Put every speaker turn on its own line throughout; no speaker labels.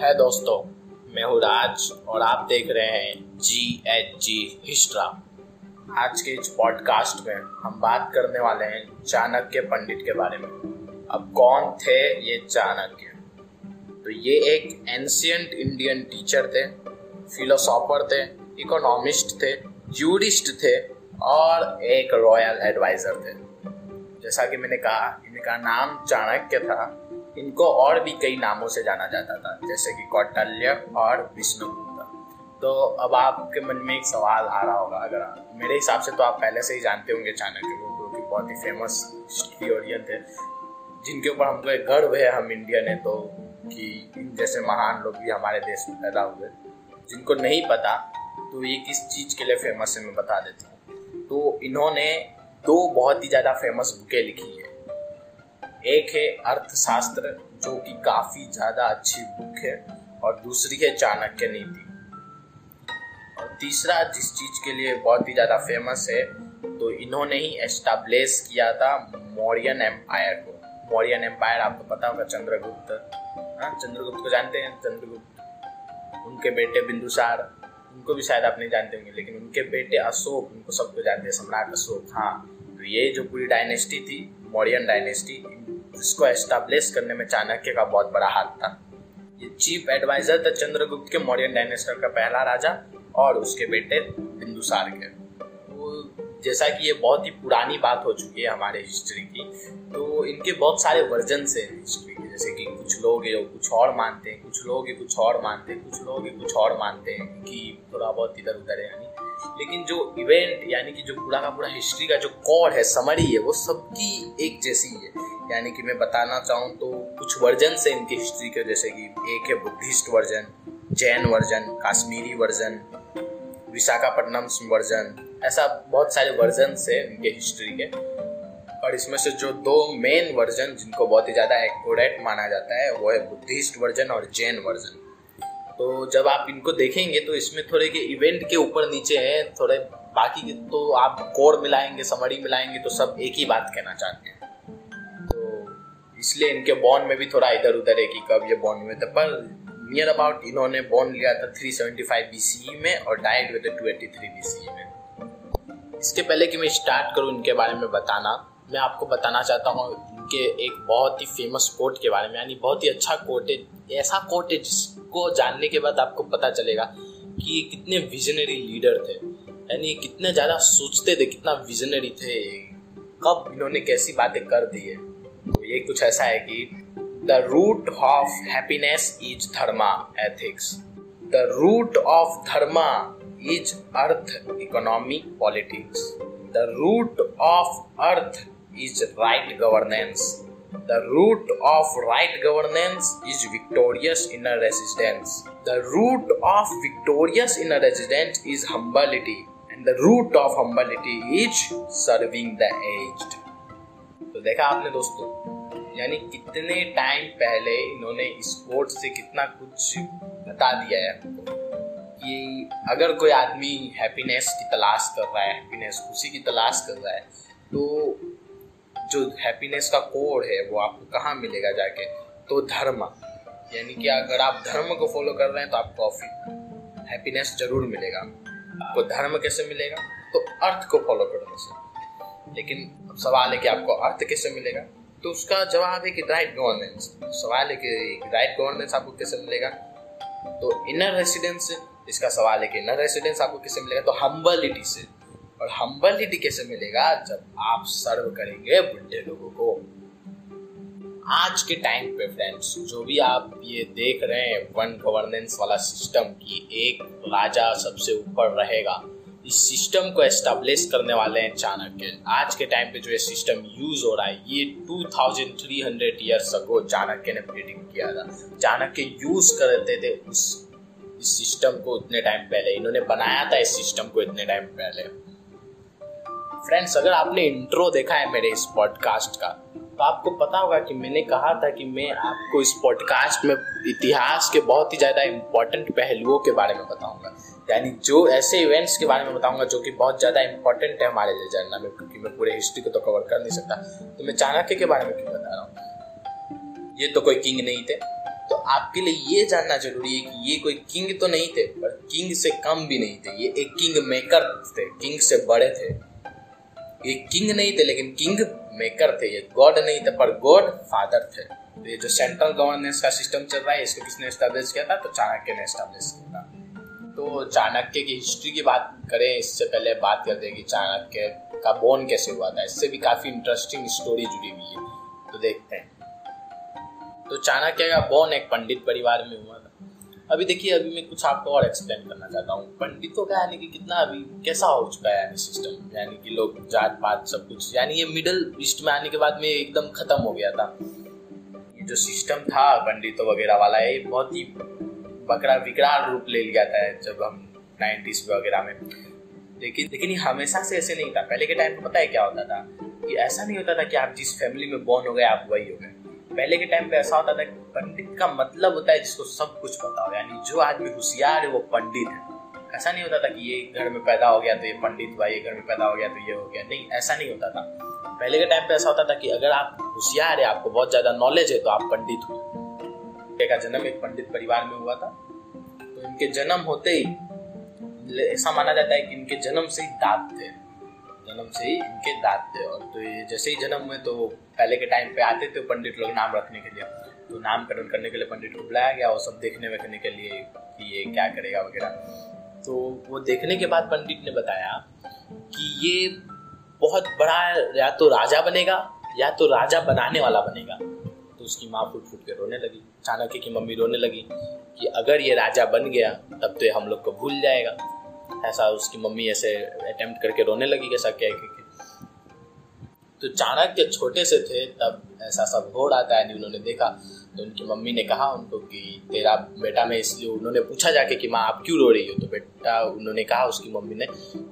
है दोस्तों, मैं हूँ राज और आप देख रहे हैं जी एच जी हिस्ट्रा आज के इस पॉडकास्ट में हम बात करने वाले हैं चाणक्य पंडित के बारे में। अब कौन थे ये चाणक्य? तो ये एक एंशियंट इंडियन टीचर थे फिलोसॉफर थे इकोनॉमिस्ट थे जूरिस्ट थे और एक रॉयल एडवाइजर थे। जैसा कि मैंने कहा, इनका नाम चाणक्य था। इनको और भी कई नामों से जाना जाता था, जैसे कि कौटल्य और विष्णुगुप्त। तो अब आपके मन में एक सवाल आ रहा होगा, अगर मेरे हिसाब से तो आप पहले से ही जानते होंगे चाणक्य को क्योंकि बहुत ही फ़ेमस हिस्ट्रियोरियन थे, जिनके ऊपर हमको एक गर्व है, हम इंडियन है तो कि जैसे महान लोग भी हमारे देश में पैदा हुए, जिनको नहीं पता तो ये किस चीज़ के लिए फ़ेमस है मैं बता देता हूँ। तो इन्होंने दो बहुत ही ज़्यादा फ़ेमस बुकें लिखी है। एक है अर्थशास्त्र, जो कि काफ़ी ज़्यादा अच्छी बुक है, और दूसरी है चाणक्य नीति। और तीसरा, जिस चीज़ के लिए बहुत ही ज़्यादा फ़ेमस है तो इन्होंने ही एस्टाब्लिश किया था मौर्यन एम्पायर को। मौर्यन एम्पायर आपको पता होगा चंद्रगुप्त। हाँ चंद्रगुप्त को जानते हैं? चंद्रगुप्त। उनके बेटे बिंदुसार। उनको भी शायद आप नहीं जानते होंगे, लेकिन उनके बेटे अशोक, उनको सबको जानते हैं, सम्राट अशोक। हाँ तो ये जो पूरी डायनेस्टी थी मौर्यन डायनेस्टी इसको एस्टाब्लिश करने में चाणक्य का बहुत बड़ा हाथ था। ये चीफ एडवाइजर था चंद्रगुप्त के, मौर्यन डायनेस्टर का पहला राजा और उसके बेटे बिंदुसार के। तो जैसा कि ये बहुत ही पुरानी बात हो चुकी है हमारे हिस्ट्री की तो इनके बहुत सारे वर्जन है हिस्ट्री के, जैसे कि कुछ लोग ये कुछ और मानते हैं, कुछ लोग ये कुछ और मानते हैं, कुछ लोग ये कुछ और मानते हैं कि थोड़ा बहुत इधर उधर है, यानी लेकिन जो इवेंट यानी कि जो पूरा का पूरा हिस्ट्री का जो कोड है समरी है, वो सबकी एक जैसी है यानी कि मैं बताना चाहूँ तो कुछ वर्जन से इनकी हिस्ट्री के जैसे कि एक है Buddhist version Jain version Kashmiri version Visakhapatnam version ऐसा बहुत सारे वर्जन है इनके हिस्ट्री के। और इसमें से जो दो मेन वर्जन जिनको बहुत ही ज़्यादा एक्यूरेट माना जाता है, वो है बुद्धिस्ट वर्जन और जैन वर्जन तो जब आप इनको देखेंगे तो इसमें थोड़े के इवेंट के ऊपर नीचे हैं, थोड़े बाकी के तो आप कोर मिलाएँगे समरी मिलाएँगे तो सब एक ही बात कहना चाहते हैं। तो इसलिए इनके बॉन्ड में भी थोड़ा इधर उधर है कि कब ये बॉन्ड में थे, पर नियर अबाउट इन्होंने बॉन्ड लिया था 375 बीसीई में और डाइड हुए थे 283 बीसीई में। इसके पहले कि मैं स्टार्ट करूँ इनके बारे में बताना, मैं आपको बताना चाहता हूँ इनके एक बहुत ही फ़ेमस कोट के बारे में, यानी बहुत ही अच्छा कोट है, ऐसा कोट है जिसको जानने के बाद आपको पता चलेगा कि ये कितने विजनरी लीडर थे। यानी कितने ज़्यादा सोचते थे, कितना विजनरी थे। कब इन्होंने कैसी बातें कर दी है। तो ये कुछ ऐसा है कि the root of happiness is dharma ethics the root of dharma is artha economic politics the root of artha is right governance the root of right governance is victorious inner residence the root of victorious inner residence is humility and the root of humility is serving the aged तो देखा आपने दोस्तों, यानी कितने time पहले इन्होंने sports से कितना कुछ बता दिया है कि अगर कोई आदमी हैप्पीनेस की तलाश कर रहा है हैप्पीनेस खुशी की तलाश कर रहा है तो जो हैप्पीनेस का कोड है, वो आपको कहाँ मिलेगा जाके? तो धर्म। यानी कि अगर आप धर्म को फॉलो कर रहे हैं तो आपको हैप्पीनेस ज़रूर मिलेगा। आपको धर्म कैसे मिलेगा? तो अर्थ को फॉलो करने से। लेकिन अब सवाल है कि आपको अर्थ कैसे मिलेगा? तो उसका जवाब है कि राइट गवर्नेंस सवाल है कि राइट गवर्नेंस आपको कैसे मिलेगा? तो इनर रेसिडेंस इसका सवाल है कि इनर रेसिडेंस आपको कैसे मिलेगा? तो हम्बलिटी से। और हम्बलिटी कैसे मिलेगा जब आप सर्व करेंगे बुढ़े लोगों को। आज के टाइम पे फ्रेंड्स जो भी आप ये देख रहे हैं, वन गवर्नेंस वाला सिस्टम की एक राजा सबसे ऊपर रहेगा। इस सिस्टम को एस्टेब्लिश करने वाले हैं चाणक्य। आज के टाइम पे जो ये सिस्टम यूज़ हो रहा है, ये 2300 ईयर्स अगो चाणक्य ने प्रिडिक्ट किया था। चाणक्य यूज़ करते थे उस, इस सिस्टम को इतने टाइम पहले। इन्होंने बनाया था इस सिस्टम को इतने टाइम पहले। फ्रेंड्स अगर आपने इंट्रो देखा है मेरे इस पॉडकास्ट का तो आपको पता होगा कि मैंने कहा था कि मैं आपको इस पॉडकास्ट में इतिहास के बहुत ही ज़्यादा इम्पोर्टेंट पहलुओं के बारे में बताऊँगा। यानी जो ऐसे इवेंट्स के बारे में बताऊँगा जो कि बहुत ज़्यादा इंपॉर्टेंट है हमारे लिए जानना में, क्योंकि मैं पूरे हिस्ट्री को तो कवर कर नहीं सकता। तो मैं चाणक्य के बारे में क्यों बता रहा हूँ? ये तो कोई किंग नहीं थे। तो आपके लिए ये जानना ज़रूरी है कि ये कोई किंग तो नहीं थे, पर किंग से कम भी नहीं थे। ये एक किंग मेकर थे किंग से बड़े थे। ये किंग नहीं थे, लेकिन किंग मेकर थे, ये गॉड नहीं थे, पर गॉड फादर थे। तो ये जो सेंट्रल गवर्नेंस का सिस्टम चल रहा है, इसको किसने स्टैब्लिश किया था? तो चाणक्य ने स्टैब्लिश किया था। तो चाणक्य की हिस्ट्री की बात करें, इससे पहले बात करते हैं कि चाणक्य का बोन कैसे हुआ था। इससे भी काफ़ी इंटरेस्टिंग स्टोरी जुड़ी हुई है। तो देखते हैं। तो चाणक्य का बोन एक पंडित परिवार में हुआ था। अभी देखिए, अभी मैं कुछ आपको और एक्सप्लेन करना चाहता हूँ। पंडितों का यानी कि कितना अभी कैसा हो चुका है यानी सिस्टम यानी कि लोग जात पात सब कुछ, यानी ये मिडल ईस्ट में आने के बाद में एकदम खत्म हो गया था। ये जो सिस्टम था, पंडितों वगैरह वाला, ये बहुत ही बकरा विकराल रूप ले लिया था जब हम नाइन्टीज वगैरह में। लेकिन लेकिन ये हमेशा से ऐसे नहीं था। पहले के टाइम पे पता है क्या होता था? कि ऐसा नहीं होता था कि आप जिस फैमिली में बॉर्न हो गए, आप वही हो गए। पहले के टाइम पे ऐसा होता था कि पंडित का मतलब होता है जिसको सब कुछ पता हो, यानी जो आदमी होशियार है वो पंडित है। ऐसा नहीं होता था कि ये घर में पैदा हो गया तो ये पंडित हुआ, ये घर में पैदा हो गया तो ये हो गया। नहीं, ऐसा नहीं होता था। पहले के टाइम पे ऐसा होता था कि अगर आप होशियार है, आपको बहुत ज़्यादा नॉलेज है तो आप पंडित हो। का जन्म एक पंडित परिवार में हुआ था तो इनके जन्म होते ही, ऐसा माना जाता है कि इनके जन्म से ही दांत थे। जन्म से ही इनके दांत थे। और तो ये जैसे ही जन्म में तो पहले के टाइम पे आते थे पंडित लोग नाम रखने के लिए। तो नामकरण करने के लिए पंडित को बुलाया गया और सब देखने वेखने के लिए कि ये क्या करेगा वगैरह। तो वो देखने के बाद पंडित ने बताया कि ये बहुत बड़ा या तो राजा बनेगा या तो राजा बनाने वाला बनेगा। तो उसकी माँ फुट फुट के रोने लगी। चाणक्य की मम्मी रोने लगी कि अगर ये राजा बन गया, तब तो ये हम लोग को भूल जाएगा। ऐसा उसकी मम्मी ऐसे अटेम्प्ट करके रोने लगी कैसा क्या के तो चाणक्य छोटे से थे, तब ऐसा सब हो रहा था, यानी उन्होंने देखा तो उनकी मम्मी ने कहा उनको कि तेरा बेटा मैं इसलिए उन्होंने पूछा जाके कि माँ आप क्यों रो रही हो? तो बेटा उन्होंने कहा उसकी मम्मी ने,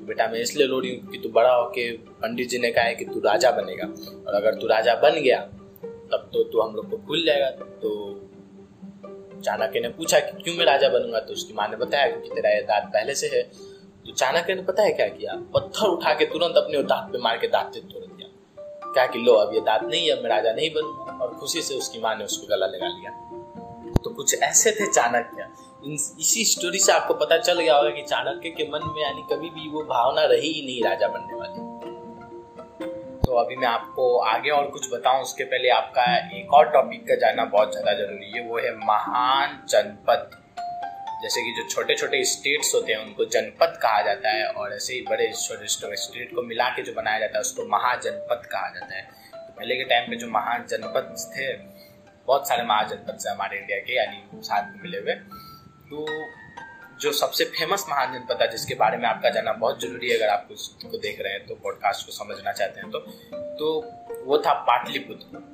बेटा मैं इसलिए रो रही हूँ कि तू बड़ा होके पंडित जी ने कहा है कि तू राजा बनेगा। और अगर तू राजा बन गया, तब तो तू हम लोग को भूल जाएगा। तो चाणक्य ने पूछा कि क्यों मैं राजा बनूँगा? तो उसकी माँ ने बताया क्योंकि तेरा ये दांत पहले से है। तो चाणक्य ने पता है क्या किया? पत्थर उठा के तुरंत अपने दांत पे मार के दांत तोड़ दिया। क्या कि, लो, अब ये दांत नहीं है मैं राजा नहीं बनूँगा। और खुशी से उसकी माँ ने उसको गला लगा लिया। तो कुछ ऐसे थे चाणक्य। इसी स्टोरी से आपको पता चल गया होगा कि चाणक्य के मन में यानी कभी भी वो भावना रही ही नहीं राजा बनने वाली। तो अभी मैं आपको आगे और कुछ बताऊँ, उसके पहले आपका एक और टॉपिक का जानना बहुत ज़्यादा ज़रूरी है, वो है महान जनपद। जैसे कि जो छोटे छोटे स्टेट्स होते हैं, उनको जनपद कहा जाता है, और ऐसे ही बड़े छोटे छोटे स्टेट को मिला के जो बनाया जाता है, उसको महाजनपद कहा जाता है। तो पहले के टाइम पे जो महाजनपद थे, बहुत सारे महाजनपद से हमारे इंडिया के, यानी साथ में मिले हुए। तो जो सबसे फ़ेमस महान जनपद है जिसके बारे में आपका जानना बहुत ज़रूरी है, अगर आप उसको देख रहे हैं तो पॉडकास्ट को समझना चाहते हैं तो तो वो था पाटलिपुत्र।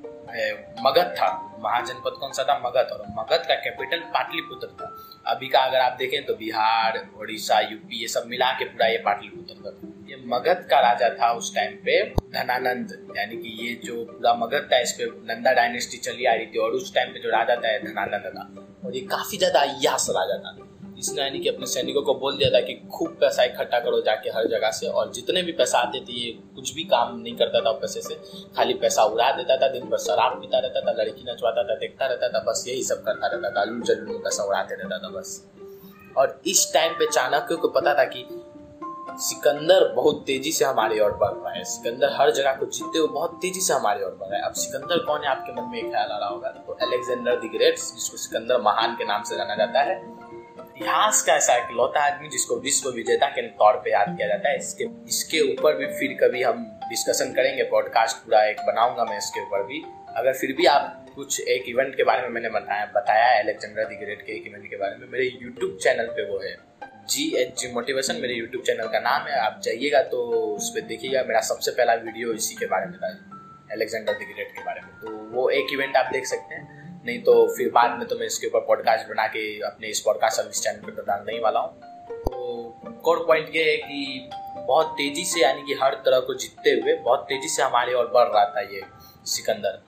मगध था। महाजनपद कौन सा था? मगध। और मगध का कैपिटल पाटलिपुत्र था। अभी का अगर आप देखें तो बिहार उड़ीसा यूपी, ये सब मिला के पूरा ये पाटलिपुत्र था। ये मगध का राजा था उस टाइम पे धनानंद। यानी कि ये जो पूरा मगध था, इस पे नंदा डायनेस्टी चली आ रही थी और उस टाइम पे जो राजा था, धनानंद था। और ये काफ़ी ज़्यादा अयास राजा था। इसने यानी कि अपने सैनिकों को बोल दिया था कि खूब पैसा इकट्ठा करो जाके हर जगह से और जितने भी पैसा आते थे, ये कुछ भी काम नहीं करता था पैसे से। खाली पैसा उड़ा देता था, दिन भर शराब पीता रहता था, लड़की नचवाता था, देखता रहता था, बस यही सब करता रहता था अल्लू जल्लू में पैसा उड़ाते रहता था बस। और इस टाइम पे चाणक्य को पता था कि सिकंदर बहुत तेज़ी से हमारे ओर बढ़ रहा है। सिकंदर हर जगह को जीतते हुए बहुत तेज़ी से हमारे ओर बढ़ रहा है। अब सिकंदर कौन है? आपके मन में एक ख्याल आ रहा होगा। तो अलेक्जेंडर द ग्रेट जिसको सिकंदर महान के नाम से जाना जाता है। इतिहास का ऐसा इकलौता आदमी जिसको विश्व विजेता के तौर पे याद किया जाता है, इसके इसके ऊपर भी फिर कभी हम डिस्कशन करेंगे पॉडकास्ट पूरा एक बनाऊँगा मैं इसके ऊपर भी। अगर फिर भी आप कुछ एक इवेंट के बारे में मैंने बताया बताया अलेक्जेंडर दी ग्रेट के एक इवेंट के बारे में, मेरे यूट्यूब चैनल पे वो है। जी एच जी मोटिवेशन मेरे यूट्यूब चैनल का नाम है, आप जाइएगा तो उस पर देखिएगा, मेरा सबसे पहला वीडियो इसी के बारे में था अलेक्जेंडर दी ग्रेट के बारे में। तो वो एक इवेंट आप देख सकते हैं। नहीं तो फिर बाद में तो मैं इसके ऊपर पॉडकास्ट बना के अपने इस पॉडकास्ट सर्विस चैनल पर तो डालने ही वाला हूँ। तो कोर पॉइंट ये है कि बहुत तेज़ी से यानी कि हर तरह को जीतते हुए बहुत तेज़ी से हमारे और बढ़ रहा था ये सिकंदर।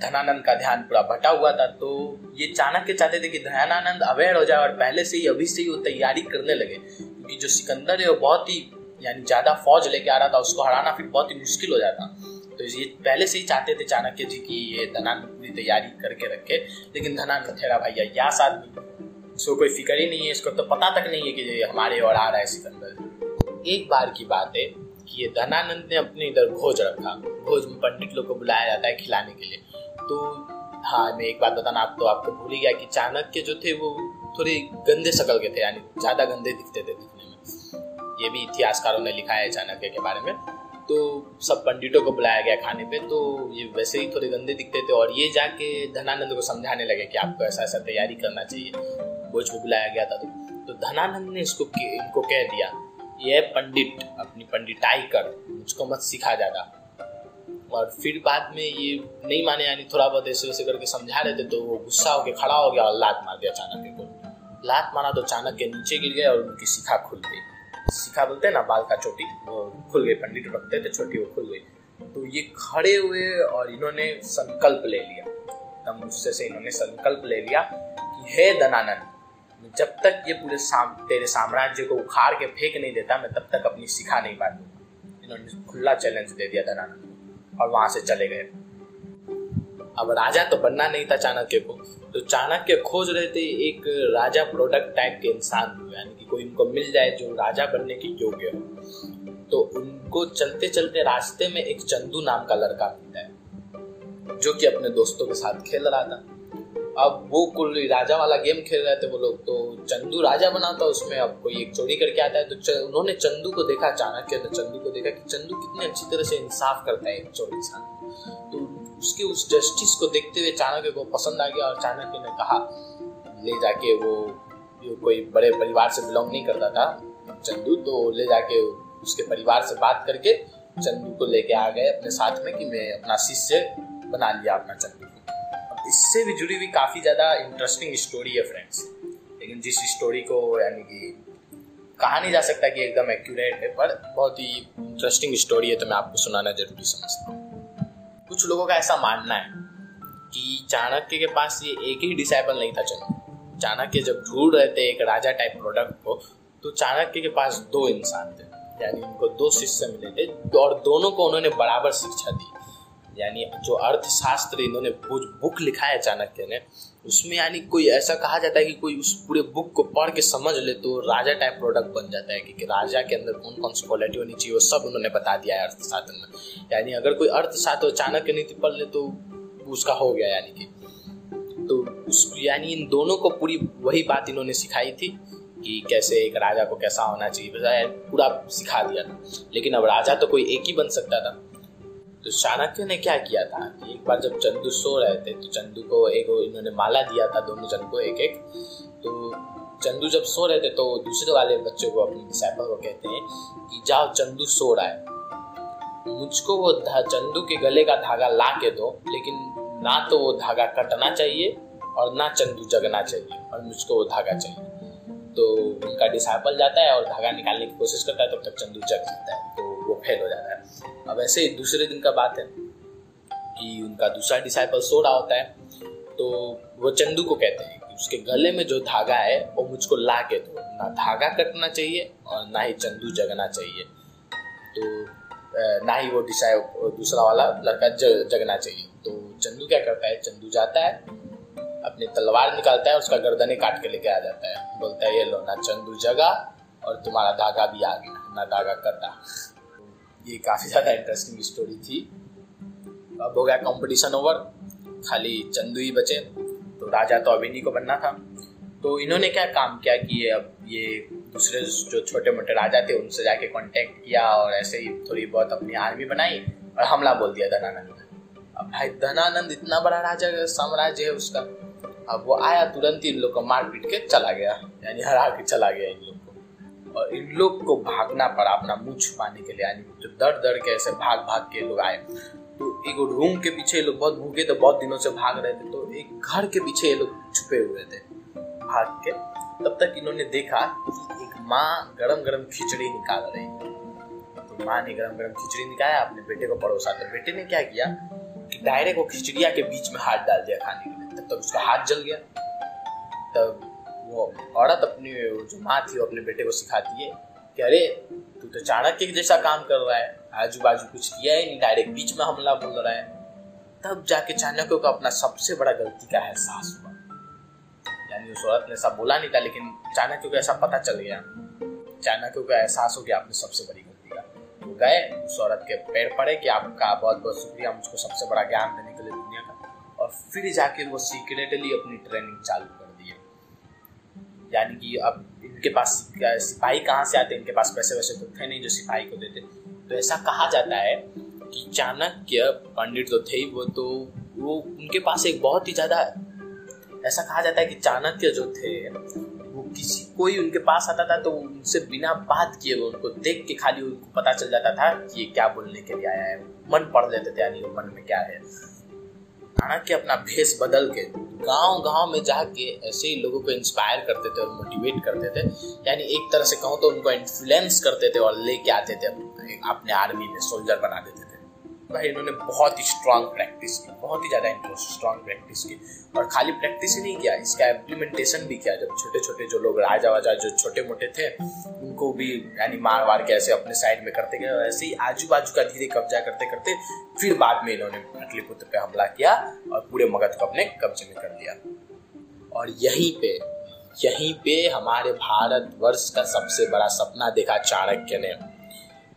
धनानंद का ध्यान पूरा भटा हुआ था तो ये चाणक्य चाहते थे कि धनानंद अवेयर हो जाए और पहले से ही, अभी से ही वो तैयारी करने लगे। क्योंकि जो सिकंदर है वो बहुत ही यानी ज़्यादा फौज लेके आ रहा था, उसको हराना फिर बहुत ही मुश्किल हो जाता। तो ये पहले से ही चाहते थे चाणक्य जी की ये धनानंद पूरी तैयारी करके रखे, लेकिन धनानंद ठहरा भैया यास आदमी इसको कोई फ़िक्र ही नहीं है, इसको तो पता तक नहीं है कि हमारे और आ रहा है सिकंदर एक बार की बात है कि ये धनानंद ने अपने इधर भोज रखा भोज में पंडित लोग को बुलाया जाता है खिलाने के लिए। तो हाँ मैं एक बात बताना आप तो आपको भूल ही गया कि चाणक्य जो थे वो थोड़े गंदे शकल के थे, यानी ज़्यादा गंदे दिखते थे दिखने में। ये भी इतिहासकारों ने लिखा है चाणक्य के बारे में। तो सब पंडितों को बुलाया गया खाने पे तो ये वैसे ही थोड़े गंदे दिखते थे और ये जाके धनानंद को समझाने लगे कि आपको ऐसा ऐसा तैयारी करना चाहिए। बोझ में बुलाया गया था तो, तो धनानंद ने इसको इनको कह दिया ये पंडित अपनी पंडिताई कर मुझको मत सिखा ज़्यादा और फिर बाद में ये नहीं माने यानी थोड़ा बहुत ऐसे वैसे करके समझा रहे थे तो वो गुस्सा होकर खड़ा हो गया और लात मार दिया चाणक्य को। लात मारा तो चाणक्य नीचे गिर गया और उनकी शिखा खुल गई। शिखा बोलते हैं ना बाल का चोटी वो खुल गई पंडित रखते थे छोटी वो खुल गई। तो ये खड़े हुए और इन्होंने संकल्प ले लिया। तब गुस्से से इन्होंने संकल्प ले लिया कि हे दनानंद जब तक ये पूरे साम, तेरे साम्राज्य को उखाड़ के फेंक नहीं देता मैं तब तक अपनी सिखा नहीं बांटूँगा इन्होंने खुला चैलेंज दे दिया दनानंद और वहाँ से चले गए। अब राजा तो बनना नहीं था चाणक्य को। तो चाणक्य खोज रहे थे एक राजा प्रोडक्ट टाइप के इंसान को यानी कि कोई उनको मिल जाए जो राजा बनने की योग्य हो। तो उनको चलते चलते रास्ते में एक चंदू नाम का लड़का मिलता है जो कि अपने दोस्तों के साथ खेल रहा था। अब वो कुल राजा वाला गेम खेल रहे थे वो लोग तो चंदू राजा बना था उसमें। अब कोई एक चोरी करके आता है तो च, उन्होंने चंदू को देखा चाणक्य ने चंदू को देखा कि चंदू कितने अच्छी तरह से इंसाफ करता है एक चोरी इंसान। तो उसके उस जस्टिस को देखते हुए चाणक्य को पसंद आ गया और चाणक्य ने कहा, ले जाके वो, जो कोई बड़े परिवार से बिलोंग नहीं करता था, चंदू तो ले जाके उसके परिवार से बात करके चंदू को लेके आ गए अपने साथ में कि मैं अपना शिष्य बना लिया अपना चंदू को. इससे भी जुड़ी हुई काफ़ी ज़्यादा इंटरेस्टिंग स्टोरी है फ्रेंड्स लेकिन जिस स्टोरी को यानी कि कहा नहीं जा सकता कि एकदम एक्यूरेट है, पर बहुत ही इंटरेस्टिंग स्टोरी है तो मैं आपको सुनाना ज़रूरी समझता हूँ। कुछ लोगों का ऐसा मानना है कि चाणक्य के पास ये एक ही डिसाइबल नहीं था, चलो। चाणक्य जब ढूंढ रहे थे एक राजा टाइप प्रोडक्ट को तो चाणक्य के पास दो इंसान थे। यानी उनको दो शिष्य मिले थे और दोनों को उन्होंने बराबर शिक्षा दी। यानी जो अर्थशास्त्र इन्होंने बुक लिखा है चाणक्य ने उसमें यानी कोई ऐसा कहा जाता है कि कोई उस पूरे बुक को पढ़ के समझ ले तो राजा टाइप प्रोडक्ट बन जाता है कि राजा के अंदर कौन कौन सी क्वालिटी होनी चाहिए, वो सब उन्होंने बता दिया है अर्थशास्त्र में। यानी अगर कोई अर्थशास्त्र चाणक्य नीति पढ़ ले तो उसका हो गया यानी कि। तो उस, यानी इन दोनों को पूरी वही बात इन्होंने सिखाई थी कि कैसे एक राजा को कैसा होना चाहिए पूरा सिखा दिया था। लेकिन अब राजा तो कोई एक ही बन सकता था। तो चाणक्य ने क्या किया था कि एक बार जब चंदू सो रहे थे तो चंदू को एक इन्होंने माला दिया था, दोनों जन को एक एक तो चंदू जब सो रहे थे तो दूसरे वाले बच्चों को अपने डिसाइपल को कहते हैं कि, जाओ चंदू सो रहा है। मुझको वो चंदू के गले का धागा ला के दो, लेकिन ना तो वो धागा कटना चाहिए और ना चंदू जगना चाहिए, और मुझको वो धागा चाहिए। तो उनका डिसाइपल जाता है और धागा निकालने की कोशिश करता है, तब तो तक चंदू जग जाता है। तो वो फेल हो जाता है। अब ऐसे ही दूसरे दिन का बात है कि उनका दूसरा डिसाइपल सो रहा होता है तो वो चंदू को कहते हैं कि उसके गले में जो धागा है, वो मुझको ला के दो। ना धागा कटना चाहिए और ना ही चंदू जगना चाहिए। तो ना ही वो डिसाइड दूसरा वाला लड़का जगना चाहिए। तो चंदू क्या करता है, चंदू जाता है, अपनी तलवार निकालता है उसका गर्दने काट के लेके आ जाता है। बोलता है, ये लो, ना चंदू जगा और तुम्हारा धागा भी आ गया ना धागा कटा। ये काफ़ी ज़्यादा इंटरेस्टिंग स्टोरी थी। अब हो गया कंपटीशन ओवर खाली चंदू ही बचे तो राजा तो अभिनी को बनना था। तो इन्होंने क्या काम किया कि अब ये दूसरे जो छोटे मोटे राजा थे, उनसे जाके कांटेक्ट किया और ऐसे ही थोड़ी बहुत अपनी आर्मी बनाई और हमला बोल दिया धनानंद ने। अब भाई धनानंद इतना बड़ा राजा साम्राज्य है उसका। अब वो आया, तुरंत ही इन लोग को मार पीट के चला गया। यानी हरा के चला गया इन लोग। और इन लोग को भागना पड़ा अपना मुँह छुपाने के लिए। यानी जो दर दर के ऐसे भाग भाग के लोग आए। तो एक रूम के पीछे लोग बहुत भूखे थे, बहुत दिनों से भाग रहे थे। तो एक घर के पीछे ये लोग छुपे हुए थे। भाग के तब तक इन्होंने देखा कि एक माँ गरम गरम खिचड़ी निकाल रही है। तो माँ ने गरम गरम खिचड़ी निकाला अपने बेटे को पड़ोसा तो बेटे ने क्या किया कि डायरेक्ट वो खिचड़िया के बीच में हाथ डाल दिया खाने के लिए। तब तक उसका हाथ जल गया। तब वो औरत अपनी जो माँ थी, वो अपने बेटे को सिखाती है कि अरे, तू तो चाणक्य जैसा काम कर रहा है। आजू बाजू कुछ किया ही नहीं, डायरेक्ट बीच में हमला बोल रहा है। तब जाके चाणक्य को अपना सबसे बड़ा गलती का एहसास हुआ। यानी उस औरत ने ऐसा बोला नहीं था, लेकिन चाणक्य को ऐसा पता चल गया। चाणक्य को एहसास हो गया आपने सबसे बड़ी गलती का। वो गए, उस औरत के पैर पड़े कि आपका बहुत बहुत शुक्रिया मुझको सबसे बड़ा ज्ञान देने के लिए दुनिया का। और फिर जाके वो सीक्रेटली अपनी ट्रेनिंग चालू कर यानी कि अब इनके पास सिपाही कहाँ से आते इनके पास पैसे वैसे तो थे नहीं जो सिपाही को देते। तो ऐसा कहा जाता है कि चाणक्य पंडित जो थे, वो तो वो उनके पास एक बहुत ही ज़्यादा ऐसा कहा जाता है कि चाणक्य जो थे, वो किसी कोई उनके पास आता था तो उनसे बिना बात किए वो उनको देख के खाली उनको पता चल जाता था कि ये क्या बोलने के लिए आया है। मन पढ़ लेते थे, यानी मन में क्या है। चाणक्य अपना भेष बदल के गाँव गाँव में जाके ऐसे ही लोगों को इंस्पायर करते थे और मोटिवेट करते थे। यानी एक तरह से कहूँ तो उनको इन्फ्लुएंस करते थे और लेके आते थे अपने आर्मी में सोल्जर बना देते थे। भाई, इन्होंने बहुत ही स्ट्रांग प्रैक्टिस की, बहुत ही ज़्यादा इंटरेस्ट स्ट्रांग प्रैक्टिस की। और खाली प्रैक्टिस ही नहीं किया, इसका इम्प्लीमेंटेशन भी किया। जब छोटे छोटे जो लोग राजा वाजा जो छोटे मोटे थे, उनको भी, यानी मार वार के ऐसे अपने साइड में करते गए ऐसे ही आजू बाजू का धीरे कब्जा करते करते फिर बाद में इन्होंने पुत्र पे हमला किया और पूरे मगध को अपने कब्जे में कर दिया और यहीं पे यहीं पे हमारे भारत वर्ष का सबसे बड़ा सपना देखा चाणक्य ने।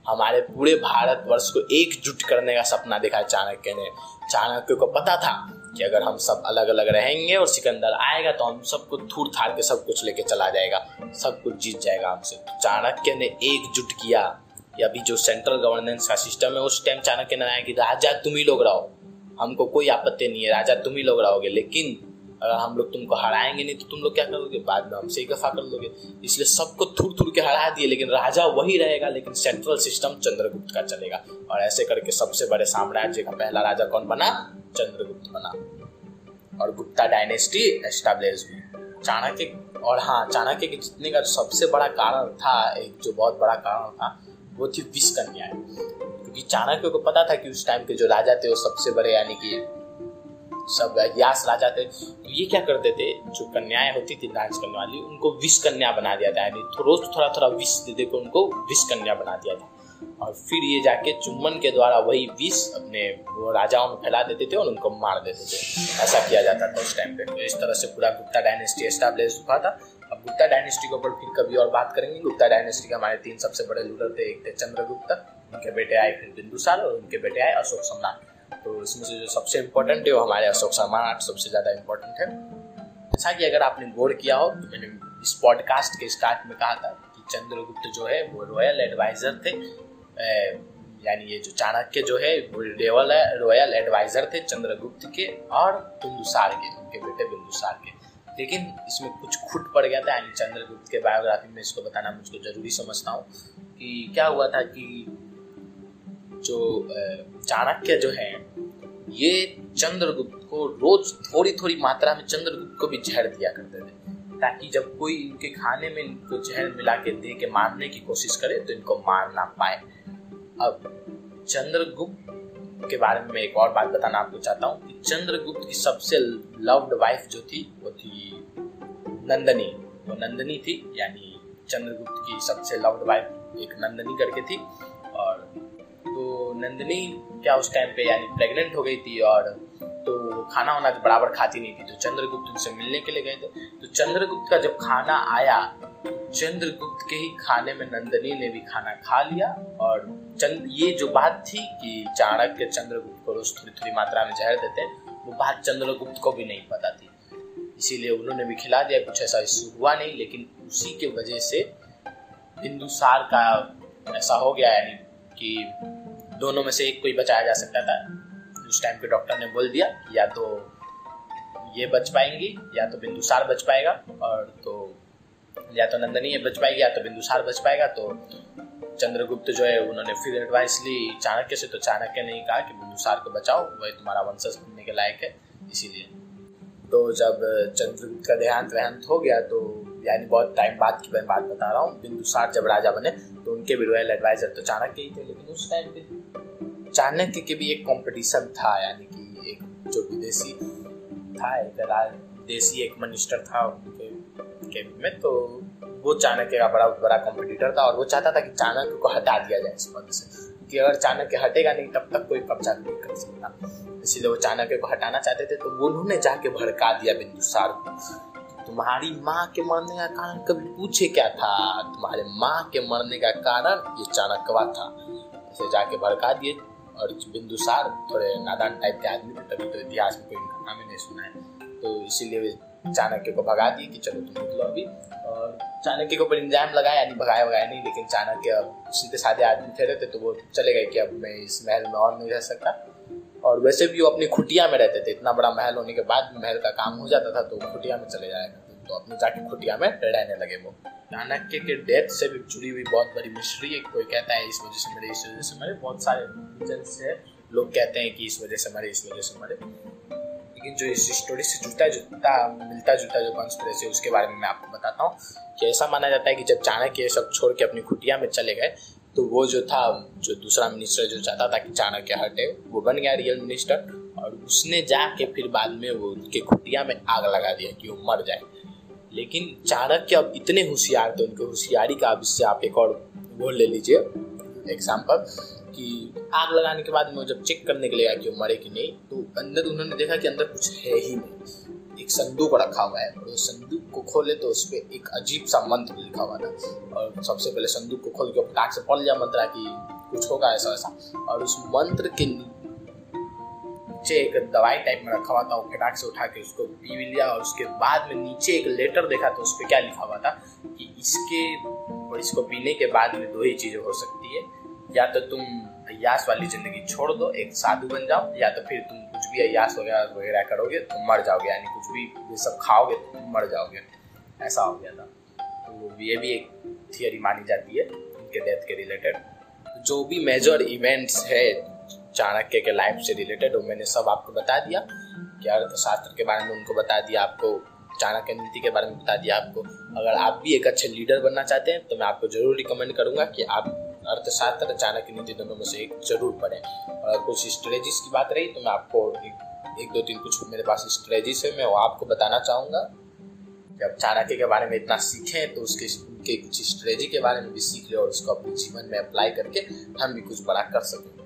हमारे पूरे भारतवर्ष को एकजुट करने का सपना देखा चाणक्य ने। चाणक्य को पता था कि अगर हम सब अलग अलग रहेंगे और सिकंदर आएगा तो हम सबको थूर थार के सब कुछ लेके चला जाएगा, सब कुछ जीत जाएगा हमसे। चाणक्य ने एकजुट किया। अभी जो सेंट्रल गवर्नेंस का सिस्टम है, उस टाइम चाणक्य ने आया कि राजा तुम ही लोग रहो। हमको कोई आपत्ति नहीं है, राजा तुम ही लोग रहोगे। लेकिन हम लोग तुमको हराएँगे नहीं तो तुम लोग क्या करोगे? बाद में हमसे ही गफा कर लोगे। इसलिए सबको थूर थूर के हरा दिए, लेकिन राजा वही रहेगा, लेकिन सेंट्रल सिस्टम चंद्रगुप्त का चलेगा। और ऐसे करके सबसे बड़े साम्राज्य का पहला राजा कौन बना? चंद्रगुप्त बना। और गुप्ता डायनेस्टी एस्टाब्लिश हुई। चाणक्य, और हाँ चाणक्य के जितने का सबसे बड़ा कारण था, एक जो बहुत बड़ा कारण था, वो थी विष कन्या क्योंकि चाणक्य को पता था कि उस टाइम के जो राजा थे, वो सबसे बड़े यानी कि सब यास राजा थे। तो ये क्या करते थे? जो कन्याएँ होती थी डांस करने वाली, उनको विष कन्या बना दिया था। यानी तो रोज थोड़ा थोड़ा विष दे दे उनको विष कन्या बना दिया था। और फिर ये जाके चुम्बन के द्वारा वही विष अपने वो राजाओं में फैला देते थे और उनको मार देते थे। ऐसा किया जाता था उस टाइम पे। तो इस तरह से पूरा गुप्ता डायनेस्टी एस्टेब्लिश हुआ था। अब गुप्ता डायनेस्टी के ऊपर फिर कभी और बात करेंगे। गुप्ता डायनेस्टी के हमारे तीन सबसे बड़े रूलर थे। एक थे चंद्रगुप्त। उनके बेटे आए फिर बिंदुसार और उनके बेटे आए अशोक सम्राट। तो इसमें से जो सबसे इम्पोर्टेंट है वो हमारे अशोक सम्राट सबसे ज़्यादा इम्पोर्टेंट है। जैसा कि अगर आपने गौर किया हो तो मैंने इस पॉडकास्ट के स्टार्ट में कहा था कि चंद्रगुप्त जो है, वो रॉयल एडवाइजर थे। यानी ये जो चाणक्य जो है, वो रेवल रॉयल एडवाइजर थे चंद्रगुप्त के और बिंदुसार के, उनके बेटे बिंदुसार के। लेकिन इसमें कुछ खुट पड़ गया था, यानी चंद्रगुप्त के बायोग्राफी में इसको बताना मुझको ज़रूरी समझता हूँ कि क्या हुआ था कि जो चाणक्य जो है, ये चंद्रगुप्त को रोज थोड़ी थोड़ी मात्रा में चंद्रगुप्त को भी जहर दिया करते थे। ताकि जब कोई इनके खाने में इनको जहर मिला के दे के मारने की कोशिश करे तो इनको मार ना पाए। अब चंद्रगुप्त के बारे में एक और बात बताना आपको चाहता हूँ कि चंद्रगुप्त की सबसे लव्ड वाइफ जो थी, वो थी नंदनी। वो नंदनी थी, यानी चंद्रगुप्त की सबसे लव्ड वाइफ एक नंदनी करके थी। और नंदनी, क्या उस टाइम पे यानी प्रेग्नेंट हो गई थी और तो खाना वाना तो बराबर खाती नहीं थी तो चंद्रगुप्त उनसे मिलने के लिए गए थे। तो चंद्रगुप्त का जब खाना आया चंद्रगुप्त के ही खाने में नंदनी ने भी खाना खा लिया और चंद, ये जो बात थी कि चाणक्य चंद्रगुप्त को रोज थोड़ी थोड़ी मात्रा में जहर देते वो बात चंद्रगुप्त को भी नहीं पता थी। इसीलिए उन्होंने भी खिला दिया, कुछ ऐसा इश्यू हुआ नहीं, लेकिन उसी के वजह से बिंदुसार का ऐसा हो गया यानी कि दोनों में से एक कोई बचाया जा सकता था। उस टाइम के डॉक्टर ने बोल दिया, या तो ये बच पाएँगी, या तो बिंदुसार बच पाएगा, और तो या तो नंदनी ये बच पाएगी, या तो बिंदुसार बच पाएगा। तो चंद्रगुप्त जो है, उन्होंने फिर एडवाइस ली चाणक्य से तो चाणक्य ने कहा कि बिंदुसार को बचाओ, वही तुम्हारा वंशज बनने के लायक है, इसीलिए। तो जब चंद्रगुप्त का देहांत वेहांत हो गया तो यानी बहुत टाइम बाद की मैं बात बता रहा हूँ बिंदुसार जब राजा बने तो उनके भी रॉयल एडवाइजर तो चाणक्य ही थे, लेकिन उस टाइम पे चाणक्य के भी एक कंपटीशन था, यानी कि एक जो विदेशी था, एक देसी एक मिनिस्टर था उनके के में तो वो चाणक्य का बड़ा बड़ा कॉम्पिटिटर था और वो चाहता था कि चाणक्य को हटा दिया जाए इस पद से। कि अगर चाणक्य हटेगा नहीं, तब तक कोई कब्जा नहीं कर सकता। इसीलिए वो चाणक्य को हटाना चाहते थे तो उन्होंने जाके भड़का दिया बिंदुसार को। तुम्हारी माँ के मरने का कारण कभी पूछे क्या था? तुम्हारे माँ के मरने का कारण ये चाणक्यवा था। इसे जाके भड़का दिए। और बिंदुसार थोड़े नादान टाइप के आदमी थे, तभी तो इतिहास में कोई इनका नाम ही नहीं सुना है। तो इसीलिए वे चाणक्य को भगा दिए कि चलो तुम निकलो अभी। और चाणक्य के ऊपर इंजाम लगाया नहीं भगाया भगाया नहीं, लेकिन चाणक्य अब सीधे साधे आदमी थे रहते तो वो चले गए कि अब मैं इस महल में और नहीं रह सकता। और वैसे भी वो अपनी खुटिया में रहते थे। इतना बड़ा महल होने के बाद महल का काम हो जाता था तो खुटिया में चले जाया करते तो अपने जाके खुटिया में रहने लगे वो। चाणक्य के डेथ से भी जुड़ी हुई बहुत बड़ी मिस्ट्री है कोई कहता है इस वजह से मरे, इस वजह से मरे। बहुत सारे है। लोग कहते हैं कि इस वजह से मरे, इस वजह से मरे। लेकिन जो इस स्टोरी से जुड़ता जुड़ता, मिलता जुलता जो कॉन्स्पिरेसी है, उसके बारे में मैं आपको बताता हूँ। कि ऐसा माना जाता है कि जब चाणक्य सब छोड़ के अपनी खुटिया में चले गए तो वो जो था, जो दूसरा मिनिस्टर जो चाहता था कि चाणक्य हटे, वो बन गया रियल मिनिस्टर और उसने जाके फिर बाद में वो उनके खुटिया में आग लगा दिया कि वो मर जाए। लेकिन चाणक्य अब इतने होशियार थे, उनके होशियारी का अब इससे आप एक और वो ले लीजिए। एग्ज़ाम्पल कि आग लगाने के बाद में जब चेक करने के लिए आया कि वो मरे कि नहीं तो अंदर उन्होंने देखा कि अंदर कुछ है ही नहीं। एक संदूक रखा हुआ है और उस संदूक को खोले तो उस पर एक अजीब सा मंत्र लिखा हुआ था। और सबसे पहले संदूक को खोल के फटाक से पढ़ लिया मंत्र, कि कुछ होगा ऐसा ऐसा और उस मंत्र के नीचे एक दवाई टाइप में रखा हुआ था वो फटाक से उठा के उसको पी भी लिया और उसके बाद में नीचे एक लेटर देखा तो उस पर क्या लिखा हुआ था कि इसके और इसको पीने के बाद में दो ही चीज़ें हो सकती है। या तो तुम अयास वाली ज़िंदगी छोड़ दो, एक साधु बन जाओ, या तो फिर तुम कुछ भी अयास वगैरह वगैरह करोगे तो मर जाओगे, यानी कुछ भी ये सब खाओगे तो तुम मर जाओगे। ऐसा हो गया था। तो ये भी एक थियोरी मानी जाती है उनके डेथ के रिलेटेड जो भी मेजर इवेंट्स है चाणक्य के लाइफ से रिलेटेड वो मैंने सब आपको बता दिया। कि अर्थशास्त्र के बारे में उनको बता दिया आपको चाणक्य नीति के बारे में बता दिया आपको। अगर आप भी एक अच्छे लीडर बनना चाहते हैं तो मैं आपको ज़रूर रिकमेंड करूँगा कि आप अर्थशास्त्र चाणक्य नीति दोनों में से एक ज़रूर पढ़ें। और कुछ स्ट्रेटेजीज की बात रही तो मैं आपको एक, एक दो तीन कुछ मेरे पास स्ट्रेटेजीज है मैं वो आपको बताना चाहूँगा। कि आप चाणक्य के बारे में इतना सीखें तो उसके उनके कुछ स्ट्रेटेजी के बारे में भी सीख लें और उसको अपने जीवन में अप्लाई करके हम भी कुछ बड़ा कर सकें।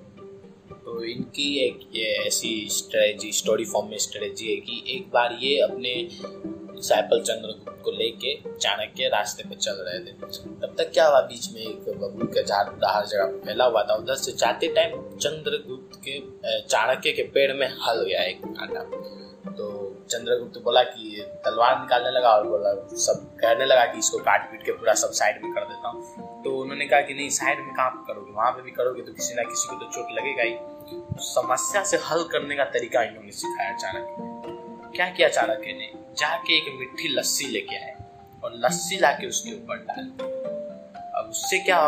इनकी एक ऐसी स्ट्रेटजी स्टोरी फॉर्म में स्ट्रेटजी है कि एक बार ये अपने साइपल चंद्रगुप्त को लेके चाणक्य रास्ते पे चल रहे थे। तब तक क्या हुआ बीच में एक बबूल का झाड़ हर जगह फैला हुआ था। उधर से जाते टाइम चंद्रगुप्त के चाणक्य के पेड़ में हल गया एक कांटा। चंद्रगुप्त बोला कि तलवार निकालने लगा और बोला, सब कहने लगा कि इसको काट पीट के पूरा सब साइड में कर देता हूँ। तो उन्होंने कहा कि नहीं साइड में कहाँ करोगे? वहाँ पे भी करोगे तो किसी ना किसी को तो चोट लगेगा ही। समस्या से हल करने का तरीका इन्होंने सिखाया चाणक्य क्या किया चाणक्य ने? जाके एक मिट्टी लस्सी लेके आए और लस्सी लाके उसके ऊपर डाल अब उससे क्या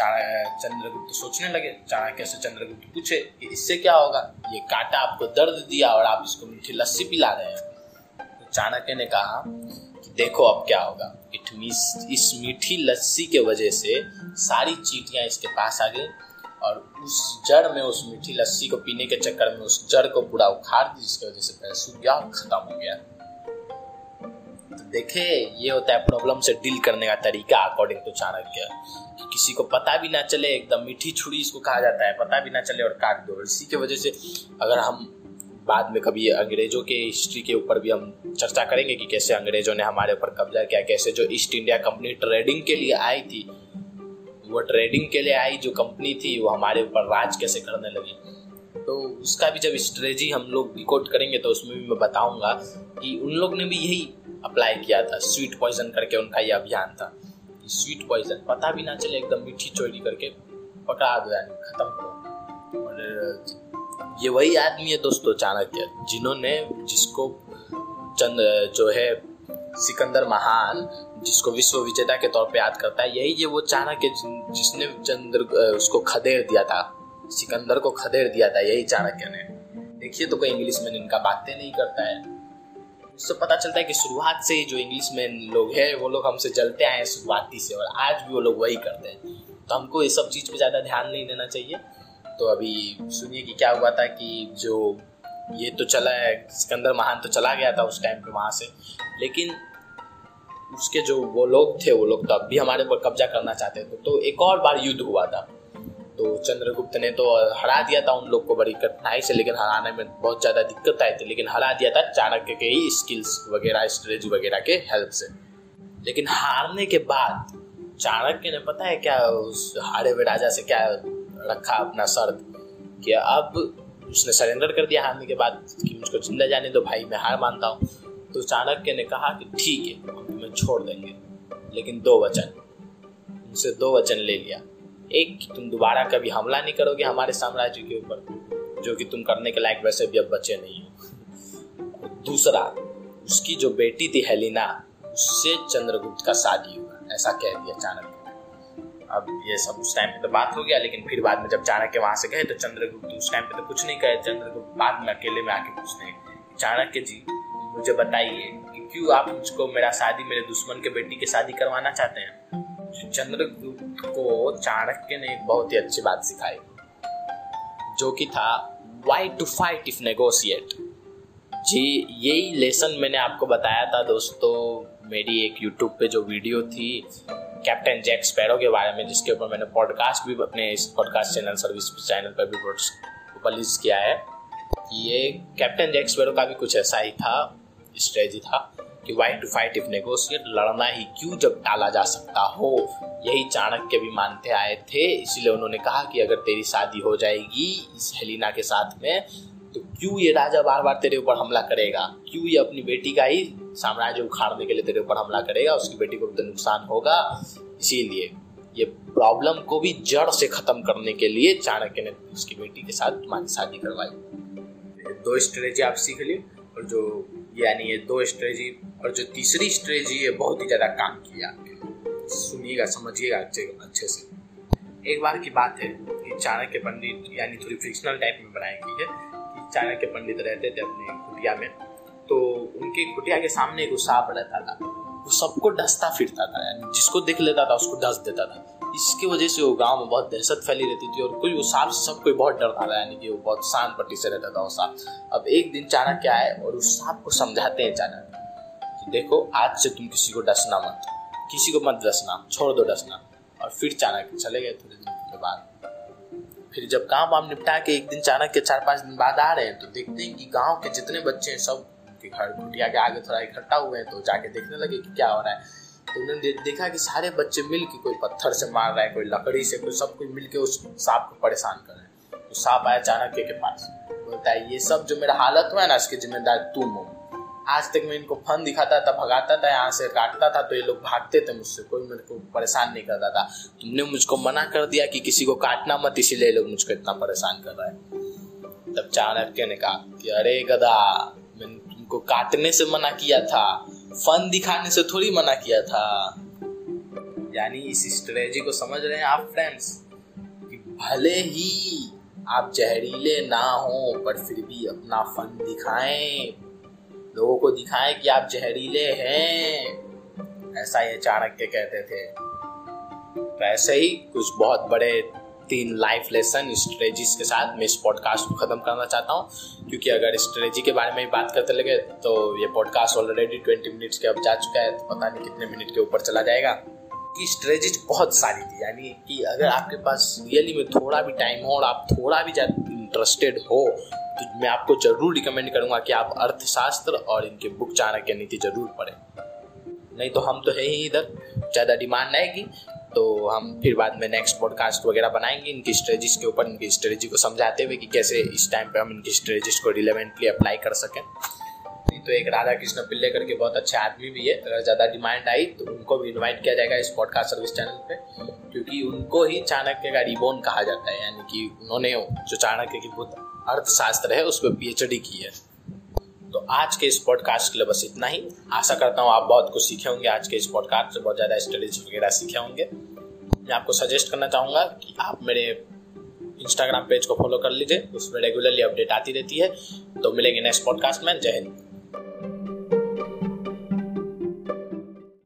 चंद्रगुप्त सोचने लगे। चाणक्य से चंद्रगुप्त पूछे कि इससे क्या होगा? ये कांटा आपको दर्द दिया और आप इसको मीठी लस्सी पिला रहे हैं। तो चाणक्य ने कहा कि देखो अब क्या होगा। इट इस मीठी लस्सी के वजह से सारी चीटियाँ इसके पास आ गई और उस जड़ में, उस मीठी लस्सी को पीने के चक्कर में उस जड़ को पूरा उखाड़ दी, जिसकी वजह से पैर सूख गया खत्म हो गया। देखे, ये होता है प्रॉब्लम से डील करने का तरीका अकॉर्डिंग टू चाणक्य किसी को पता भी ना चले, एकदम मीठी छुरी इसको कहा जाता है, पता भी ना चले और काट दो। इसी की वजह से अगर हम बाद में कभी अंग्रेज़ों के हिस्ट्री के ऊपर भी हम चर्चा करेंगे कि कैसे अंग्रेज़ों ने हमारे ऊपर कब्जा किया, कैसे जो ईस्ट इंडिया कंपनी ट्रेडिंग के लिए आई थी, वो ट्रेडिंग के लिए आई जो कंपनी थी, वो हमारे ऊपर राज कैसे करने लगी। तो उसका भी जब स्ट्रेटजी हम लोग डिकोड करेंगे तो उसमें भी मैं बताऊँगा कि उन लोग ने भी यही अप्लाई किया था स्वीट पॉइजन करके उनका ये अभियान था। कि स्वीट पॉइजन पता भी ना चले, एकदम मीठी चोरी करके पकड़ा दो खत्म और, ये वही आदमी है दोस्तों चाणक्य, जिन्होंने जिसको चंद, जो है सिकंदर महान, जिसको विश्व विजेता के तौर पे याद करता है, यही ये वो चाणक्य जिसने चंद्र, उसको खदेड़ दिया था। सिकंदर को खदेड़ दिया था यही चाणक्य ने। देखिए तो कोई इंग्लिश मैन इनका बातें नहीं करता है। उससे पता चलता है कि शुरुआत से ही जो इंग्लिश मैन लोग हैं, वो लोग हमसे जलते आए हैं शुरुआती से, और आज भी वो लोग वही करते हैं। तो हमको ये सब चीज़ पे ज़्यादा ध्यान नहीं देना चाहिए। तो अभी सुनिए कि क्या हुआ था कि जो ये तो चला है, सिकंदर महान तो चला गया था उस टाइम पे वहाँ से। लेकिन उसके जो वो लोग थे, वो लोग तो अब भी हमारे ऊपर कब्जा करना चाहते थे। तो एक और बार युद्ध हुआ था। तो चंद्रगुप्त ने तो हरा दिया था उन लोग को बड़ी कठिनाई से, लेकिन हराने में बहुत ज़्यादा दिक्कत आई थी, लेकिन हरा दिया था चाणक्य के ही स्किल्स वगैरह स्ट्रेटजी वगैरह के हेल्प से। लेकिन हारने के बाद चाणक्य ने पता है क्या उस हारे हुए राजा से क्या रखा अपना शर्त? कि अब उसने सरेंडर कर दिया हारने के बाद कि मुझको ज़िंदा जाने दो भाई, मैं हार मानता हूँ। तो चाणक्य ने कहा कि ठीक है हम तुम्हें छोड़ देंगे। लेकिन दो वचन, उनसे दो वचन ले लिया। एक कि तुम दोबारा कभी हमला नहीं करोगे हमारे साम्राज्य के ऊपर, जो कि तुम करने के लायक वैसे भी अब बचे नहीं हो। दूसरा, उसकी जो बेटी थी हेलिना, उससे चंद्रगुप्त का शादी हुआ, ऐसा कह दिया चाणक्य। अब ये सब उस टाइम पे तो बात हो गया, लेकिन फिर बाद में जब चाणक्य वहाँ से गए तो चंद्रगुप्त उस टाइम पे तो कुछ नहीं कहे, चंद्रगुप्त बाद में अकेले में आके पूछने चाणक्य जी, मुझे बताइए कि क्यों आप मुझको मेरा शादी, मेरे दुश्मन के बेटी की शादी करवाना चाहते हैं? चंद्रगुप्त को चाणक्य ने एक बहुत ही अच्छी बात सिखाई, जो कि था why to fight if negotiate जी, यही लेसन मैंने आपको बताया था दोस्तों, मेरी एक यूट्यूब पे जो वीडियो थी कैप्टन जैक स्पैरो के बारे में, जिसके ऊपर मैंने पॉडकास्ट भी अपने इस पॉडकास्ट चैनल सर्विस चैनल पर भी पब्लिश किया है। ये कैप्टन जैक स्पैरो का भी कुछ ऐसा ही था स्ट्रेटजी था। कि why to fight if negotiate लड़ना ही क्यों जब टाला जा सकता हो? यही चाणक्य भी मानते आए थे। इसलिए उन्होंने कहा कि अगर तेरी शादी हो जाएगी इस हेलिना के साथ में तो क्यों ये राजा बार बार तेरे ऊपर हमला करेगा? क्यों ये अपनी बेटी का ही साम्राज्य उखाड़ने के लिए तेरे ऊपर हमला करेगा? उसकी बेटी को तो नुकसान होगा। इसीलिए ये प्रॉब्लम को भी जड़ से खत्म करने के लिए चाणक्य ने उसकी बेटी के साथ तुम्हारी शादी करवाई। दो स्ट्रेटेजी आप सीख ली और जो यानी ये दो स्ट्रेटी और जो तीसरी स्ट्रेटी है, बहुत ही ज़्यादा काम किया सुनिएगा, समझिएगा अच्छे अच्छे से। एक बार की बात है कि चाणक्य पंडित यानी थोड़ी फिक्शनल टाइप में बनाई गई है चाणक्य पंडित रहते थे अपने कुटिया में तो उनके कुटिया के सामने एक सांप रहता था। वो सबको डसता फिरता था, यानी जिसको देख लेता था उसको डस देता था। इसकी वजह से वो गाँव में बहुत दहशत फैली रहती थी और कोई वो सांप से सब कोई बहुत डरता था, यानी कि वो बहुत शांत पट्टी से रहता था वो सांप। अब एक दिन चाणक्य आए और उस सांप को समझाते हैं चाणक्य कि देखो, आज से तुम किसी को डसना मत, किसी को मत डसना, छोड़ दो डसना। और फिर चाणक्य चले गए थोड़े दिन के बाद। फिर जब काम वाम निपटा के एक दिन चाणक्य चार पाँच दिन बाद आ रहे हैं तो देखते हैं कि गाँव के जितने बच्चे हैं, सब के घर कुटिया के आगे थोड़ा इकट्ठा हुए हैं तो जाके देखने लगे कि क्या हो रहा है। तो उन्होंने दे, देखा कि सारे बच्चे मिल के कोई पत्थर से मार रहा है कोई लकड़ी से कोई सब कोई मिल के उस सांप को परेशान कर रहे हैं। तो सांप आया चाणक्य के पास। बोलता है ये सब जो मेरा हालत हुआ है ना इसके जिम्मेदार तुम हो। आज तक मैं इनको फन दिखाता था भगाता था यहाँ से काटता था तो ये लोग भागते थे मुझसे। कोई मेरे को परेशान नहीं करता था। तुमने मुझको मना कर दिया कि किसी को काटना मत इसीलिए लोग मुझको इतना परेशान कर रहे है। तब चाणक्य ने कहा कि अरे गधा तुमको काटने से मना किया था, फन दिखाने से थोड़ी मना किया था। यानी इस स्ट्रेटेजी को समझ रहे हैं आप फ्रेंड्स कि भले ही आप जहरीले ना हो, पर फिर भी अपना फन दिखाएँ। लोगों को दिखाएँ कि आप जहरीले हैं। ऐसा ये चाणक्य कहते थे। तो ऐसे ही कुछ बहुत बड़े तीन लाइफ लेसन स्ट्रेटजीज के साथ मैं इस पॉडकास्ट को खत्म करना चाहता हूँ। क्योंकि अगर स्ट्रेटजी के बारे में बात करते लगे तो ये पॉडकास्ट ऑलरेडी ट्वेंटी मिनट्स के अब जा चुका है तो पता नहीं कितने मिनट के ऊपर चला जाएगा। कि स्ट्रेटजीज बहुत सारी थी, यानी कि अगर आपके पास रियली में थोड़ा भी टाइम हो और आप थोड़ा भी इंटरेस्टेड हो तो मैं आपको ज़रूर रिकमेंड करूँगा कि आप अर्थशास्त्र और इनके बुक चाणक्य नीति ज़रूर पढ़ें। नहीं तो हम तो है ही इधर, ज़्यादा डिमांड आएगी। तो हम फिर बाद में नेक्स्ट पॉडकास्ट वगैरह बनाएँगे इनकी स्ट्रेटजीज के ऊपर, इनकी स्ट्रेटजी को समझाते हुए कि कैसे इस टाइम पे हम इनकी स्ट्रेटजीज को रिलेवेंटली अप्लाई कर सकें। तो एक राधा कृष्ण पिल्ले करके बहुत अच्छे आदमी भी है, अगर ज़्यादा डिमांड आई तो उनको भी इनवाइट किया जाएगा इस पॉडकास्ट सर्विस चैनल पे, क्योंकि उनको ही चाणक्य का रिबोन कहा जाता है, यानी कि उन्होंने जो चाणक्य की बुद्ध अर्थशास्त्र है, उस पर पीएचडी की है। तो आज के इस पॉडकास्ट के लिए बस इतना ही। आशा करता हूँ आप बहुत कुछ सीखे होंगे। आज के इस पॉडकास्ट से बहुत ज़्यादा स्टडीज़ वगैरह सीखे होंगे। मैं आपको सजेस्ट करना चाहूँगा कि आप मेरे इंस्टाग्राम पेज को फॉलो कर लीजिए। उसमें रेगुलरली अपडेट आती रहती है। तो मिलेंगे नेक्स्ट पॉडकास्ट में। जय हिंद।